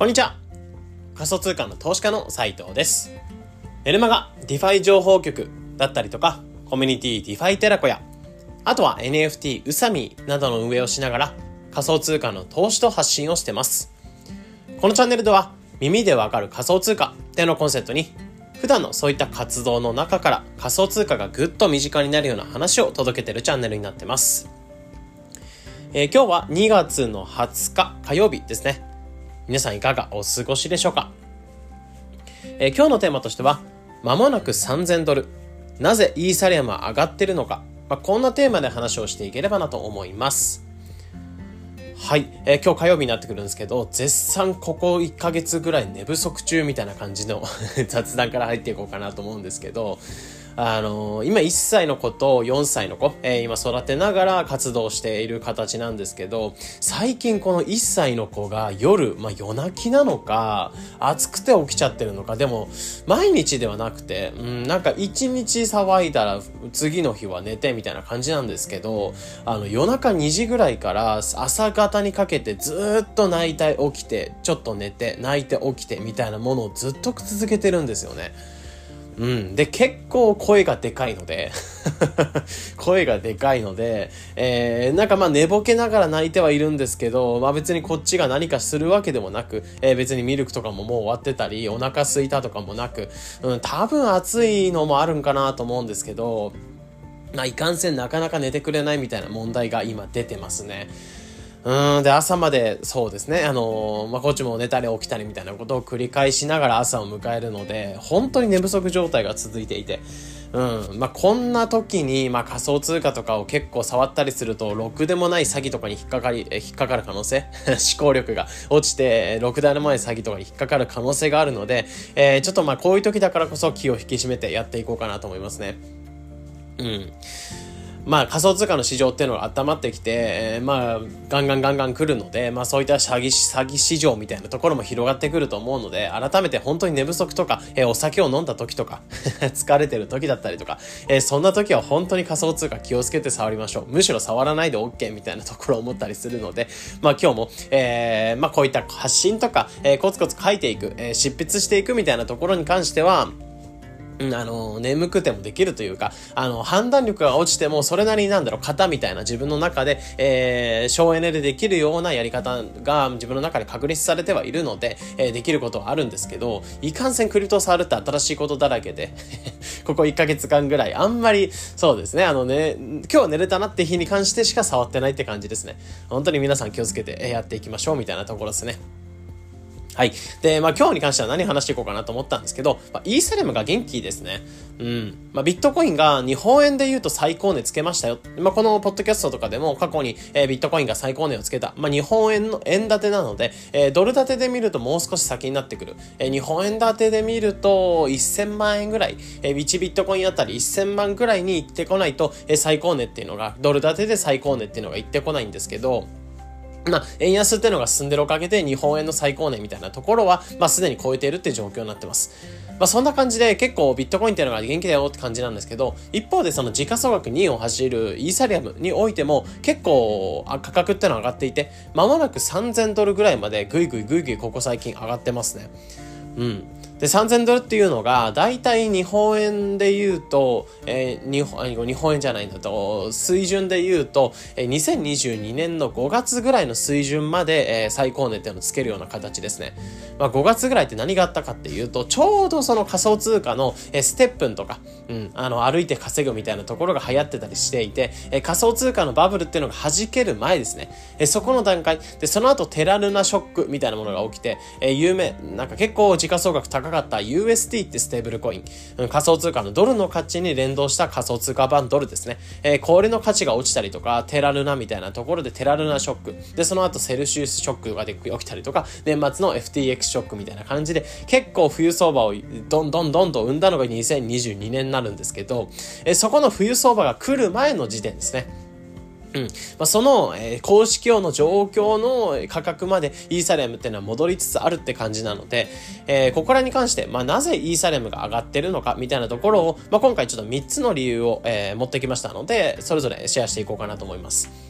こんにちは。仮想通貨の投資家の斉藤です。メルマガ、 DeFi 情報局だったりとか、コミュニティディファイテラコや、あとは NFT ウサミなどの運営をしながら仮想通貨の投資と発信をしてます。このチャンネルでは耳でわかる仮想通貨ってのコンセプトに普段のそういった活動の中から仮想通貨がぐっと身近になるような話を届けてるチャンネルになってます。えー、今日は2月の20日火曜日ですね。皆さんいかがお過ごしでしょうか、えー、今日のテーマとしては、まもなく3000ドル。なぜイーサリアムは上がってるのか？まあ、こんなテーマで話をしていければなと思います。はい、えー、今日火曜日になってくるんですけど、絶賛ここ1ヶ月ぐらい寝不足中みたいな感じの 雑談から入っていこうかなと思うんですけど、あのー、今1歳の子と4歳の子、えー、今育てながら活動している形なんですけど、最近この1歳の子が夜、まあ、夜泣きなのか、暑くて起きちゃってるのか、でも、毎日ではなくて、うん、なんか1日騒いだら次の日は寝てみたいな感じなんですけど、あの、夜中2時ぐらいから朝方にかけてずっと泣いて起きて、ちょっと寝て、泣いて起きてみたいなものをずっと続けてるんですよね。うん。で、結構声がでかいので 声がでかいので、えー、なんかまあ寝ぼけながら泣いてはいるんですけど、まあ別にこっちが何かするわけでもなく、えー、別にミルクとかももう終わってたり、お腹空いたとかもなく、うん、多分暑いのもあるんかなと思うんですけど、まあいかんせんなかなか寝てくれないみたいな問題が今出てますね。うん、で、朝まで、そうですね、あのー、まあ、こっちも寝たり起きたりみたいなことを繰り返しながら朝を迎えるので、本当に寝不足状態が続いていて、うん、まあ、こんな時に、まあ、仮想通貨とかを結構触ったりすると、ろくでもない詐欺とかに引っかかり、引っかかる可能性？思考力が落ちて、ろくでもない詐欺とかに引っかかる可能性があるので、えー、ちょっとま、こういう時だからこそ気を引き締めてやっていこうかなと思いますね。うん。まあ仮想通貨の市場っていうのが温まってきて、えー、まあガンガンガンガン来るので、まあそういった詐欺、詐欺市場みたいなところも広がってくると思うので、改めて本当に寝不足とか、えー、お酒を飲んだ時とか 疲れてる時だったりとか、えー、そんな時は本当に仮想通貨気をつけて触りましょう。むしろ触らないで OK みたいなところを思ったりするので、まあ今日も、えー、まあこういった発信とか、えー、コツコツ書いていく、えー、執筆していくみたいなところに関しては、あの、眠くてもできるというか、あの、判断力が落ちても、それなりになんだろう、型みたいな自分の中で、えー、省エネでできるようなやり方が自分の中で確立されてはいるので、えー、できることはあるんですけど、いかんせんクリプト触るって新しいことだらけで ここ1ヶ月間ぐらい、あんまり、そうですね、あのね、今日寝れたなって日に関してしか触ってないって感じですね。本当に皆さん気をつけてやっていきましょうみたいなところですね。はい。で、まあ今日に関しては何話していこうかなと思ったんですけど、まあ、イーサレムが元気ですね。うん。まあビットコインが日本円で言うと最高値つけましたよ。まあこのポッドキャストとかでも過去に、えー、ビットコインが最高値をつけた。まあ日本円の円建てなので、えー、ドル建てで見るともう少し先になってくる。えー、日本円建てで見ると1000万円ぐらい、えー、1ビットコインあたり1000万ぐらいに行ってこないと、えー、最高値っていうのが、ドル建てで最高値っていうのが行ってこないんですけど、まあ、円安っていうのが進んでるおかげで日本円の最高値みたいなところは、まあ、すでに超えているっていう状況になってます。まあ、そんな感じで結構ビットコインっていうのが元気だよって感じなんですけど、一方でその時価総額2位を走るイーサリアムにおいても結構価格っていうのは上がっていて、まもなく3000ドルぐらいまでぐいぐいぐいぐいここ最近上がってますね。うん。で、3000ドルっていうのが、だいたい日本円で言うと、えー、日本、日本円じゃないんだと、水準で言うと、えー、2022年の5月ぐらいの水準まで、えー、最高値っていうのをつけるような形ですね。まあ、5月ぐらいって何があったかっていうと、ちょうどその仮想通貨の、えー、ステップンとか、うん、あの、歩いて稼ぐみたいなところが流行ってたりしていて、えー、仮想通貨のバブルっていうのが弾ける前ですね。えー、そこの段階。で、その後テラルナショックみたいなものが起きて、えー、有名、なんか結構時価総額高かった USD ってステーブルコイン、うん、仮想通貨のドルの価値に連動した仮想通貨版ドルですね。えー、これの価値が落ちたりとか、テラルナみたいなところでテラルナショック。で、その後セルシウスショックが起きたりとか、年末の FTX ショックみたいな感じで、結構冬相場をどんどんどんどん生んだのが2022年になるんですけど、えー、そこの冬相場が来る前の時点ですね。うん。まあ、その、えー、公式用の状況の価格までイーサレムっていうのは戻りつつあるって感じなので、えー、ここらに関して、まあ、なぜイーサレムが上がってるのかみたいなところを、まあ、今回ちょっと3つの理由を、えー、持ってきましたので、それぞれシェアしていこうかなと思います。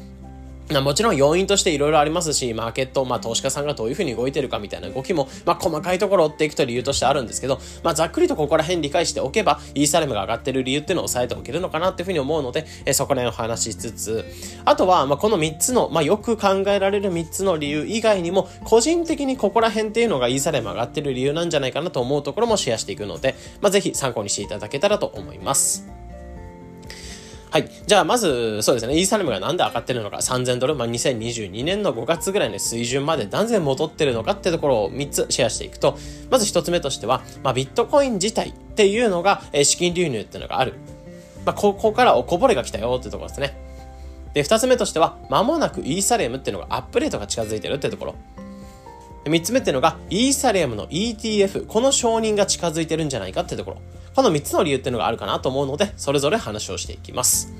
もちろん要因としていろいろありますし、マーケット、まあ投資家さんがどういうふうに動いてるかみたいな動きも、まあ細かいところを追っていくと理由としてあるんですけど、まあざっくりとここら辺理解しておけば、イーサレムが上がってる理由っていうのを抑えておけるのかなっていうふうに思うので、えそこら辺を話しつつ、あとは、まあこの3つの、まあよく考えられる3つの理由以外にも、個人的にここら辺っていうのがイーサレム上がってる理由なんじゃないかなと思うところもシェアしていくので、まあぜひ参考にしていただけたらと思います。はい。じゃあ、まず、そうですね。イーサレムがなんで上がってるのか、3000ドル、まあ、2022年の5月ぐらいの水準まで断然戻ってるのかってところを3つシェアしていくと、まず1つ目としては、まあ、ビットコイン自体っていうのが、え、資金流入っていうのがある。まあ、ここからおこぼれが来たよってところですね。で、2つ目としては、間もなくイーサレムっていうのがアップデートが近づいてるってところ。3つ目っていうのが、イーサレムの ETF、この承認が近づいてるんじゃないかってところ。この3つの理由っていうのがあるかなと思うので、それぞれ話をしていきます。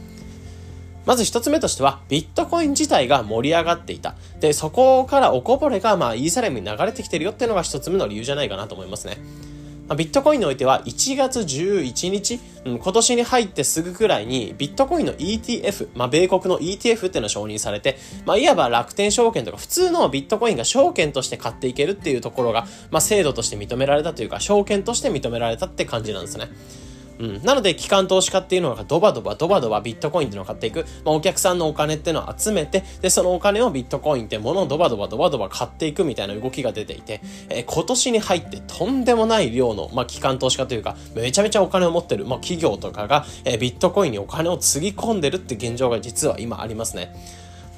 まず1つ目としては、ビットコイン自体が盛り上がっていた。で、そこからおこぼれが、まあ、イーサレムに流れてきてるよっていうのが1つ目の理由じゃないかなと思いますね。まあ、ビットコインにおいては1月11日、うん、今年に入ってすぐくらいにビットコインの ETF、まあ、米国の ETF っていうのが承認されて、まあ、いわば楽天証券とか普通のビットコインが証券として買っていけるっていうところが、まあ、制度として認められたというか、証券として認められたって感じなんですね。うん。なので、機関投資家っていうのがドバドバドバドバビットコインっていうのを買っていく。まあ、お客さんのお金っていうのを集めて、で、そのお金をビットコインってものをドバドバドバドバ買っていくみたいな動きが出ていて、えー、今年に入ってとんでもない量の、まあ、機関投資家というか、めちゃめちゃお金を持ってる、まあ、企業とかが、えー、ビットコインにお金をつぎ込んでるって現状が実は今ありますね。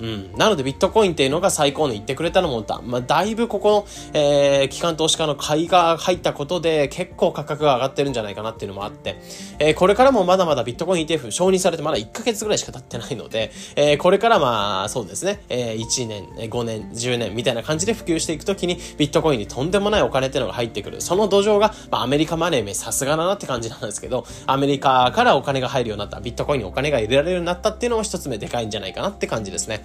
うん。なのでビットコインっていうのが最高値言ってくれたのもだ、まあ、だいぶここの、えー、機関投資家の買いが入ったことで結構価格が上がってるんじゃないかなっていうのもあって、えー、これからもまだまだビットコイン ETF 承認されてまだ1ヶ月ぐらいしか経ってないので、えー、これからまあ、そうですね、えー、1年、5年、10年みたいな感じで普及していくときにビットコインにとんでもないお金っていうのが入ってくる。その土壌が、まあ、アメリカマネーめさすがだなって感じなんですけど、アメリカからお金が入るようになった、ビットコインにお金が入れられるようになったっていうのも一つ目でかいんじゃないかなって感じですね。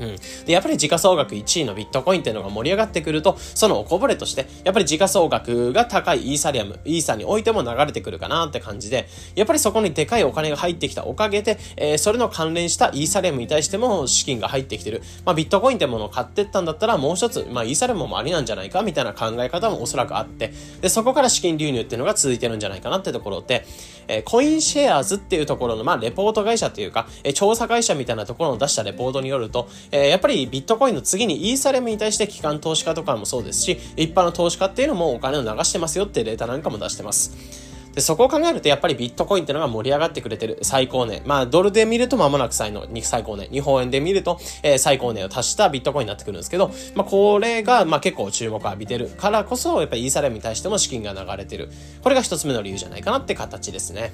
うん。で、やっぱり時価総額1位のビットコインっていうのが盛り上がってくると、そのおこぼれとして、やっぱり時価総額が高いイーサリアム、イーサにおいても流れてくるかなって感じで、やっぱりそこにでかいお金が入ってきたおかげで、えー、それの関連したイーサリアムに対しても資金が入ってきてる。まあ、ビットコインってものを買ってったんだったら、もう一つ、まあ、イーサリアムもありなんじゃないかみたいな考え方もおそらくあって、で、そこから資金流入っていうのが続いてるんじゃないかなってところで、えー、コインシェアーズっていうところの、まあ、レポート会社っていうか、えー、調査会社みたいなところの出したレポートによると、えー、やっぱりビットコインの次にイーサレムに対して機関投資家とかもそうですし、一般の投資家っていうのもお金を流してますよってデータなんかも出してます。で、そこを考えるとやっぱりビットコインっていうのが盛り上がってくれてる最高値。まあ、ドルで見ると間もなく最の最高値。日本円で見ると、えー、最高値を足したビットコインになってくるんですけど、まあ、これが、まあ、結構注目を浴びてるからこそ、やっぱりイーサレムに対しても資金が流れてる。これが一つ目の理由じゃないかなって形ですね。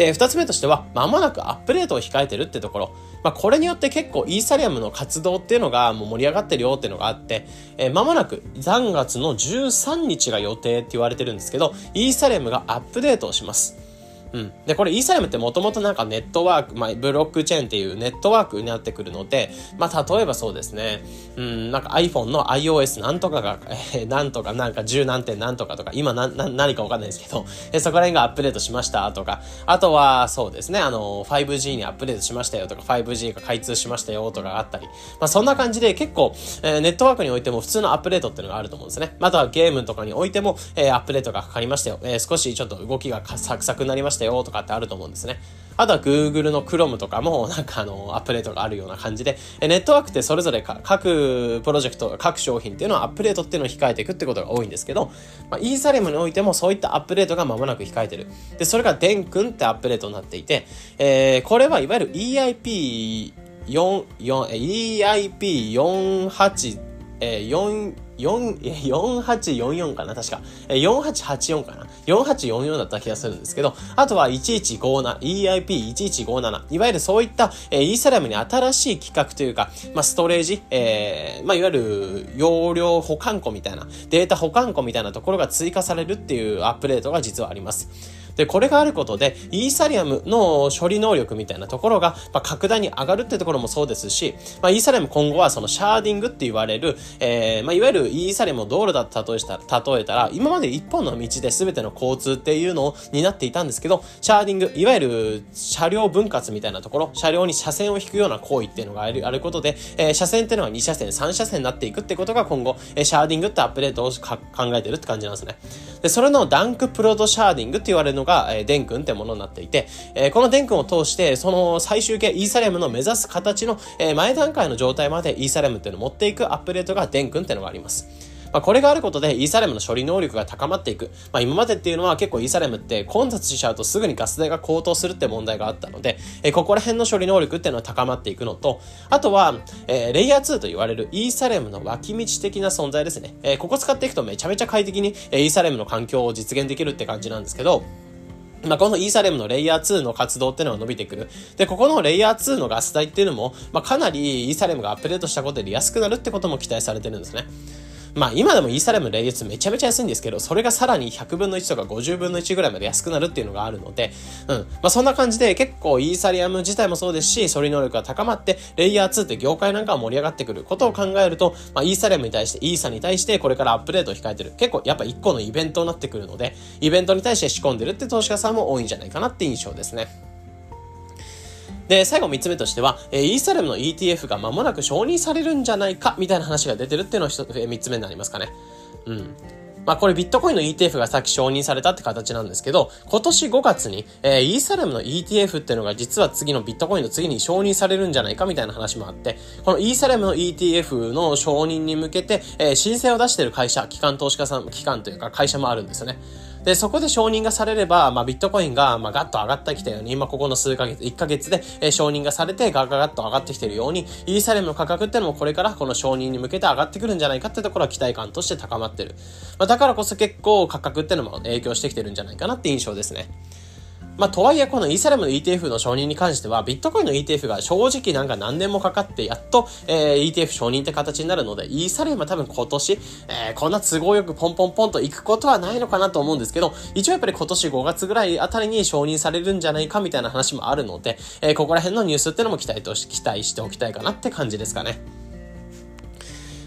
で、二つ目としては、まもなくアップデートを控えてるってところ。まあ、これによって結構イーサリアムの活動っていうのがもう盛り上がってるよっていうのがあって、えー、間もなく3月の13日が予定って言われてるんですけど、イーサリアムがアップデートをします。うん。で、これイーサリアムってもともとなんかネットワーク、まあ、ブロックチェーンっていうネットワークになってくるので、まあ、例えばそうですね、うん、なんか iPhone の iOS なんとかが、えー、なんとかなんか10何点なんとかとか、今な、な、何かわかんないですけど、えー、そこら辺がアップデートしましたとか、あとはそうですね、あの、5G にアップデートしましたよとか、5G が開通しましたよとかあったり、まあ、そんな感じで結構、えー、ネットワークにおいても普通のアップデートっていうのがあると思うんですね。あとはゲームとかにおいても、えー、アップデートがかかりましたよ。えー、少しちょっと動きがサクサクになりましたよとかってあると思うんですね。あとは Google の Chrome とかもなんかあの、アップデートがあるような感じで、ネットワークってそれぞれか各プロジェクト、各商品っていうのはアップデートっていうのを控えていくってことが多いんですけど、まあ、イーサリムにおいてもそういったアップデートが間もなく控えてる。で、それがデン君ってアップデートになっていて、えー、これはいわゆる EIP 4、4、EIP48、えー、4、4844かな確か。4884かな ?4844 だった気がするんですけど、あとは1157、EIP1157、いわゆるそういった、えー、イーサリアムに新しい企画というか、まあ、ストレージ、えー、まあ、いわゆる容量保管庫みたいな、データ保管庫みたいなところが追加されるっていうアップデートが実はあります。で、これがあることで、イーサリアムの処理能力みたいなところが、まあ、格段に上がるってところもそうですし、まあ、イーサリアム今後はそのシャーディングって言われる、えー、まあ、いわゆるイーサリアムを道路だと例えした例えたら、今まで一本の道で全ての交通っていうのになっていたんですけど、シャーディング、いわゆる車両分割みたいなところ、車両に車線を引くような行為っていうのがあるあることで、えー、車線っていうのは2車線、3車線になっていくってことが今後、えー、シャーディングってアップデートを考えてるって感じなんですね。で、それのダンクプロドシャーディングって言われるのが、がえー、 Dencun ってものになっていて、えー、このデン君を通して、その最終形、イーサレムの目指す形の、えー、前段階の状態までイーサレムっていうのを持っていくアップデートがデン君っていうのがあります。まあ、これがあることでイーサレムの処理能力が高まっていく。まあ、今までっていうのは結構イーサレムって混雑しちゃうとすぐにガス代が高騰するって問題があったので、えー、ここら辺の処理能力っていうのは高まっていくのと、あとは、えー、レイヤー2と言われるイーサレムの脇道的な存在ですね。えー、ここ使っていくとめちゃめちゃ快適に、えー、イーサレムの環境を実現できるって感じなんですけど、まあ、このイーサレムのレイヤー2の活動っていうのが伸びてくる。で、ここのレイヤー2のガス代っていうのも、まあ、かなりイーサレムがアップデートしたことで安くなるってことも期待されてるんですね。まあ今でもイーサレムレイヤー2めちゃめちゃ安いんですけど、それがさらに100分の1とか50分の1ぐらいまで安くなるっていうのがあるので、うん。まあそんな感じで結構イーサリアム自体もそうですし、処理能力が高まって、レイヤー2って業界なんかが盛り上がってくることを考えると、まあイーサリアムに対して、イーサに対してこれからアップデートを控えてる。結構やっぱ一個のイベントになってくるので、イベントに対して仕込んでるって投資家さんも多いんじゃないかなって印象ですね。で、最後3つ目としては、えー、イーサレムの ETF が間もなく承認されるんじゃないか、みたいな話が出てるっていうのが3つ目になりますかね。うん。まあこれビットコインの ETF がさっき承認されたって形なんですけど、今年5月に、えー、イーサレムの ETF っていうのが実は次のビットコインの次に承認されるんじゃないかみたいな話もあって、このイーサレムの ETF の承認に向けて、えー、申請を出してる会社、機関投資家さん、機関というか会社もあるんですよね。で、そこで承認がされれば、まあ、ビットコインが、まあ、ガッと上がってきたように、今ここの数ヶ月、1ヶ月で、えー、承認がされて、ガガガッと上がってきてるように、イーサレムの価格ってのもこれからこの承認に向けて上がってくるんじゃないかってところは期待感として高まってる。まあ、だからこそ結構価格ってのも影響してきてるんじゃないかなって印象ですね。まあ、とはいえ、このイーサレムの ETF の承認に関しては、ビットコインの ETF が正直なんか何年もかかって、やっと、えー、ETF 承認って形になるので、イーサレムは多分今年、えー、こんな都合よくポンポンポンと行くことはないのかなと思うんですけど、一応やっぱり今年5月ぐらいあたりに承認されるんじゃないかみたいな話もあるので、えー、ここら辺のニュースってのも期待とし、期待しておきたいかなって感じですかね。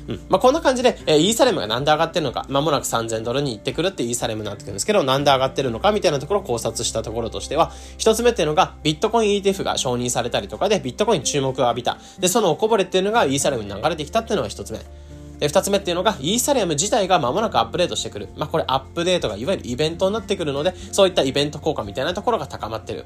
うん。まあ、こんな感じで、えー、イーサレムがなんで上がってるのか、まもなく3000ドルに行ってくるってイーサレムになってくるんですけど、なんで上がってるのかみたいなところを考察したところとしては、一つ目っていうのが、ビットコイン ETF が承認されたりとかで、ビットコイン注目を浴びた。で、そのおこぼれっていうのがイーサレムに流れてきたっていうのが一つ目。で、二つ目っていうのが、イーサリアム自体が間もなくアップデートしてくる。まあ、これアップデートがいわゆるイベントになってくるので、そういったイベント効果みたいなところが高まってる。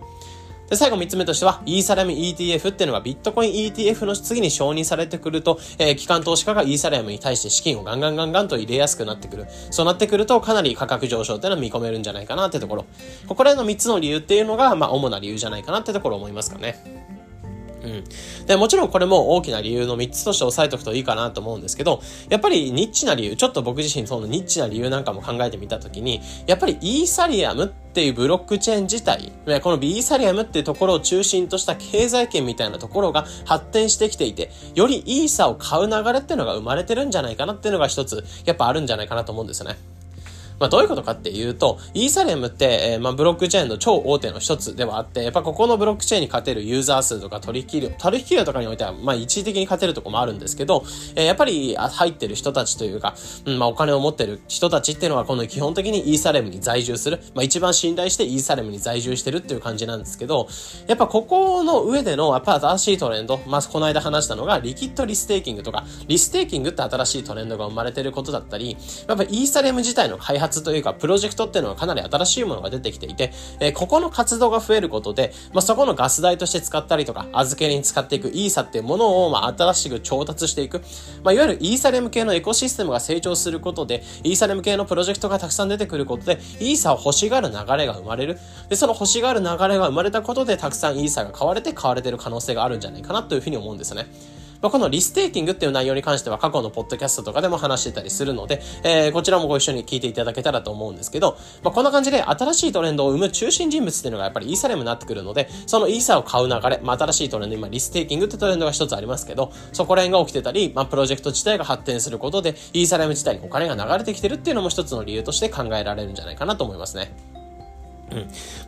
で、最後3つ目としては、イーサリアム ETF っていうのがビットコイン ETF の次に承認されてくると、えー、機関投資家がイーサリアムに対して資金をガンガンガンガンと入れやすくなってくる。そうなってくると、かなり価格上昇っていうのは見込めるんじゃないかなってところ。ここら辺の3つの理由っていうのが、まあ、主な理由じゃないかなってところ思いますかね。うん。で、もちろんこれも大きな理由の3つとして押さえておくといいかなと思うんですけど、やっぱりニッチな理由、ちょっと僕自身そのニッチな理由なんかも考えてみたときに、やっぱりイーサリアムっていうブロックチェーン自体、このビーサリアムっていうところを中心とした経済圏みたいなところが発展してきていて、よりイーサを買う流れっていうのが生まれてるんじゃないかなっていうのが一つ、やっぱあるんじゃないかなと思うんですよね。まあ、どういうことかっていうと、イーサリアムって、えー、まあ、ブロックチェーンの超大手の一つではあって、やっぱここのブロックチェーンに勝てるユーザー数とか取引量、取引量とかにおいては、まあ、一時的に勝てるとこもあるんですけど、えー、やっぱり入ってる人たちというか、うん、まあ、お金を持ってる人たちっていうのは、この基本的にイーサレムに在住する、まあ、一番信頼してイーサレムに在住してるっていう感じなんですけど、やっぱここの上での、やっぱ新しいトレンド、まあ、この間話したのが、リキッドリステーキングとか、リステーキングって新しいトレンドが生まれてることだったり、やっぱイーサレム自体の開発というか、プロジェクトっていうのはかなり新しいものが出てきていて、えー、ここの活動が増えることで、まあ、そこのガス代として使ったりとか、預けに使っていくイーサっていうものを、まあ、新しく調達していく。まあ、いわゆるイーサレム系のエコシステムが成長することで、イーサレム系のプロジェクトがたくさん出てくることで、イーサを欲しがる流れが生まれる。で、その欲しがる流れが生まれたことで、たくさんイーサが買われて買われてる可能性があるんじゃないかなというふうに思うんですね。まあ、このリステーキングっていう内容に関しては過去のポッドキャストとかでも話してたりするので、えー、こちらもご一緒に聞いていただけたらと思うんですけど、まあ、こんな感じで新しいトレンドを生む中心人物っていうのがやっぱりイーサレムになってくるので、そのイーサを買う流れ、まあ、新しいトレンド、今リステーキングってトレンドが一つありますけど、そこら辺が起きてたり、まあ、プロジェクト自体が発展することで、イーサレム自体にお金が流れてきてるっていうのも一つの理由として考えられるんじゃないかなと思いますね。うん。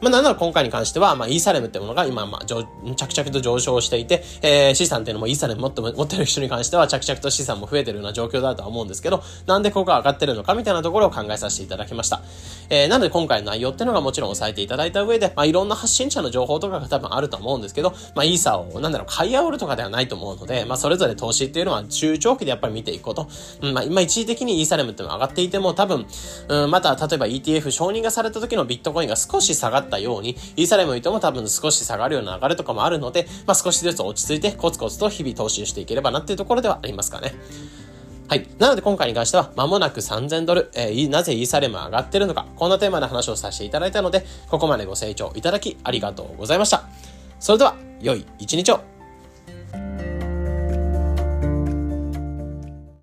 まあ、なんなら今回に関しては、まあ、イーサレムってものが今、まあ、着々と上昇していて、えー、資産っていうのもイーサレム持って持ってる人に関しては、着々と資産も増えてるような状況だとは思うんですけど、なんでここが上がってるのかみたいなところを考えさせていただきました。えー、なので今回の内容っていうのがもちろん押さえていただいた上で、まあ、いろんな発信者の情報とかが多分あると思うんですけど、まあ、イーサを、なんだろう、買い煽るとかではないと思うので、まあ、それぞれ投資っていうのは中長期でやっぱり見ていくこと。うん、まあ、今一時的にイーサレムっていうのが上がっていても、多分、うん、また、例えば ETF 承認がされた時のビットコインが少少し下がったように、イーサレム糸も多分少し下がるような流れとかもあるので、まあ、少しずつ落ち着いてコツコツと日々投資していければなっていうところではありますかね。はい。なので今回に関しては、間もなく3000ドル、えー、なぜイーサレム上がってるのか、こんなテーマの話をさせていただいたので、ここまでご清聴いただきありがとうございました。それでは、良い一日を。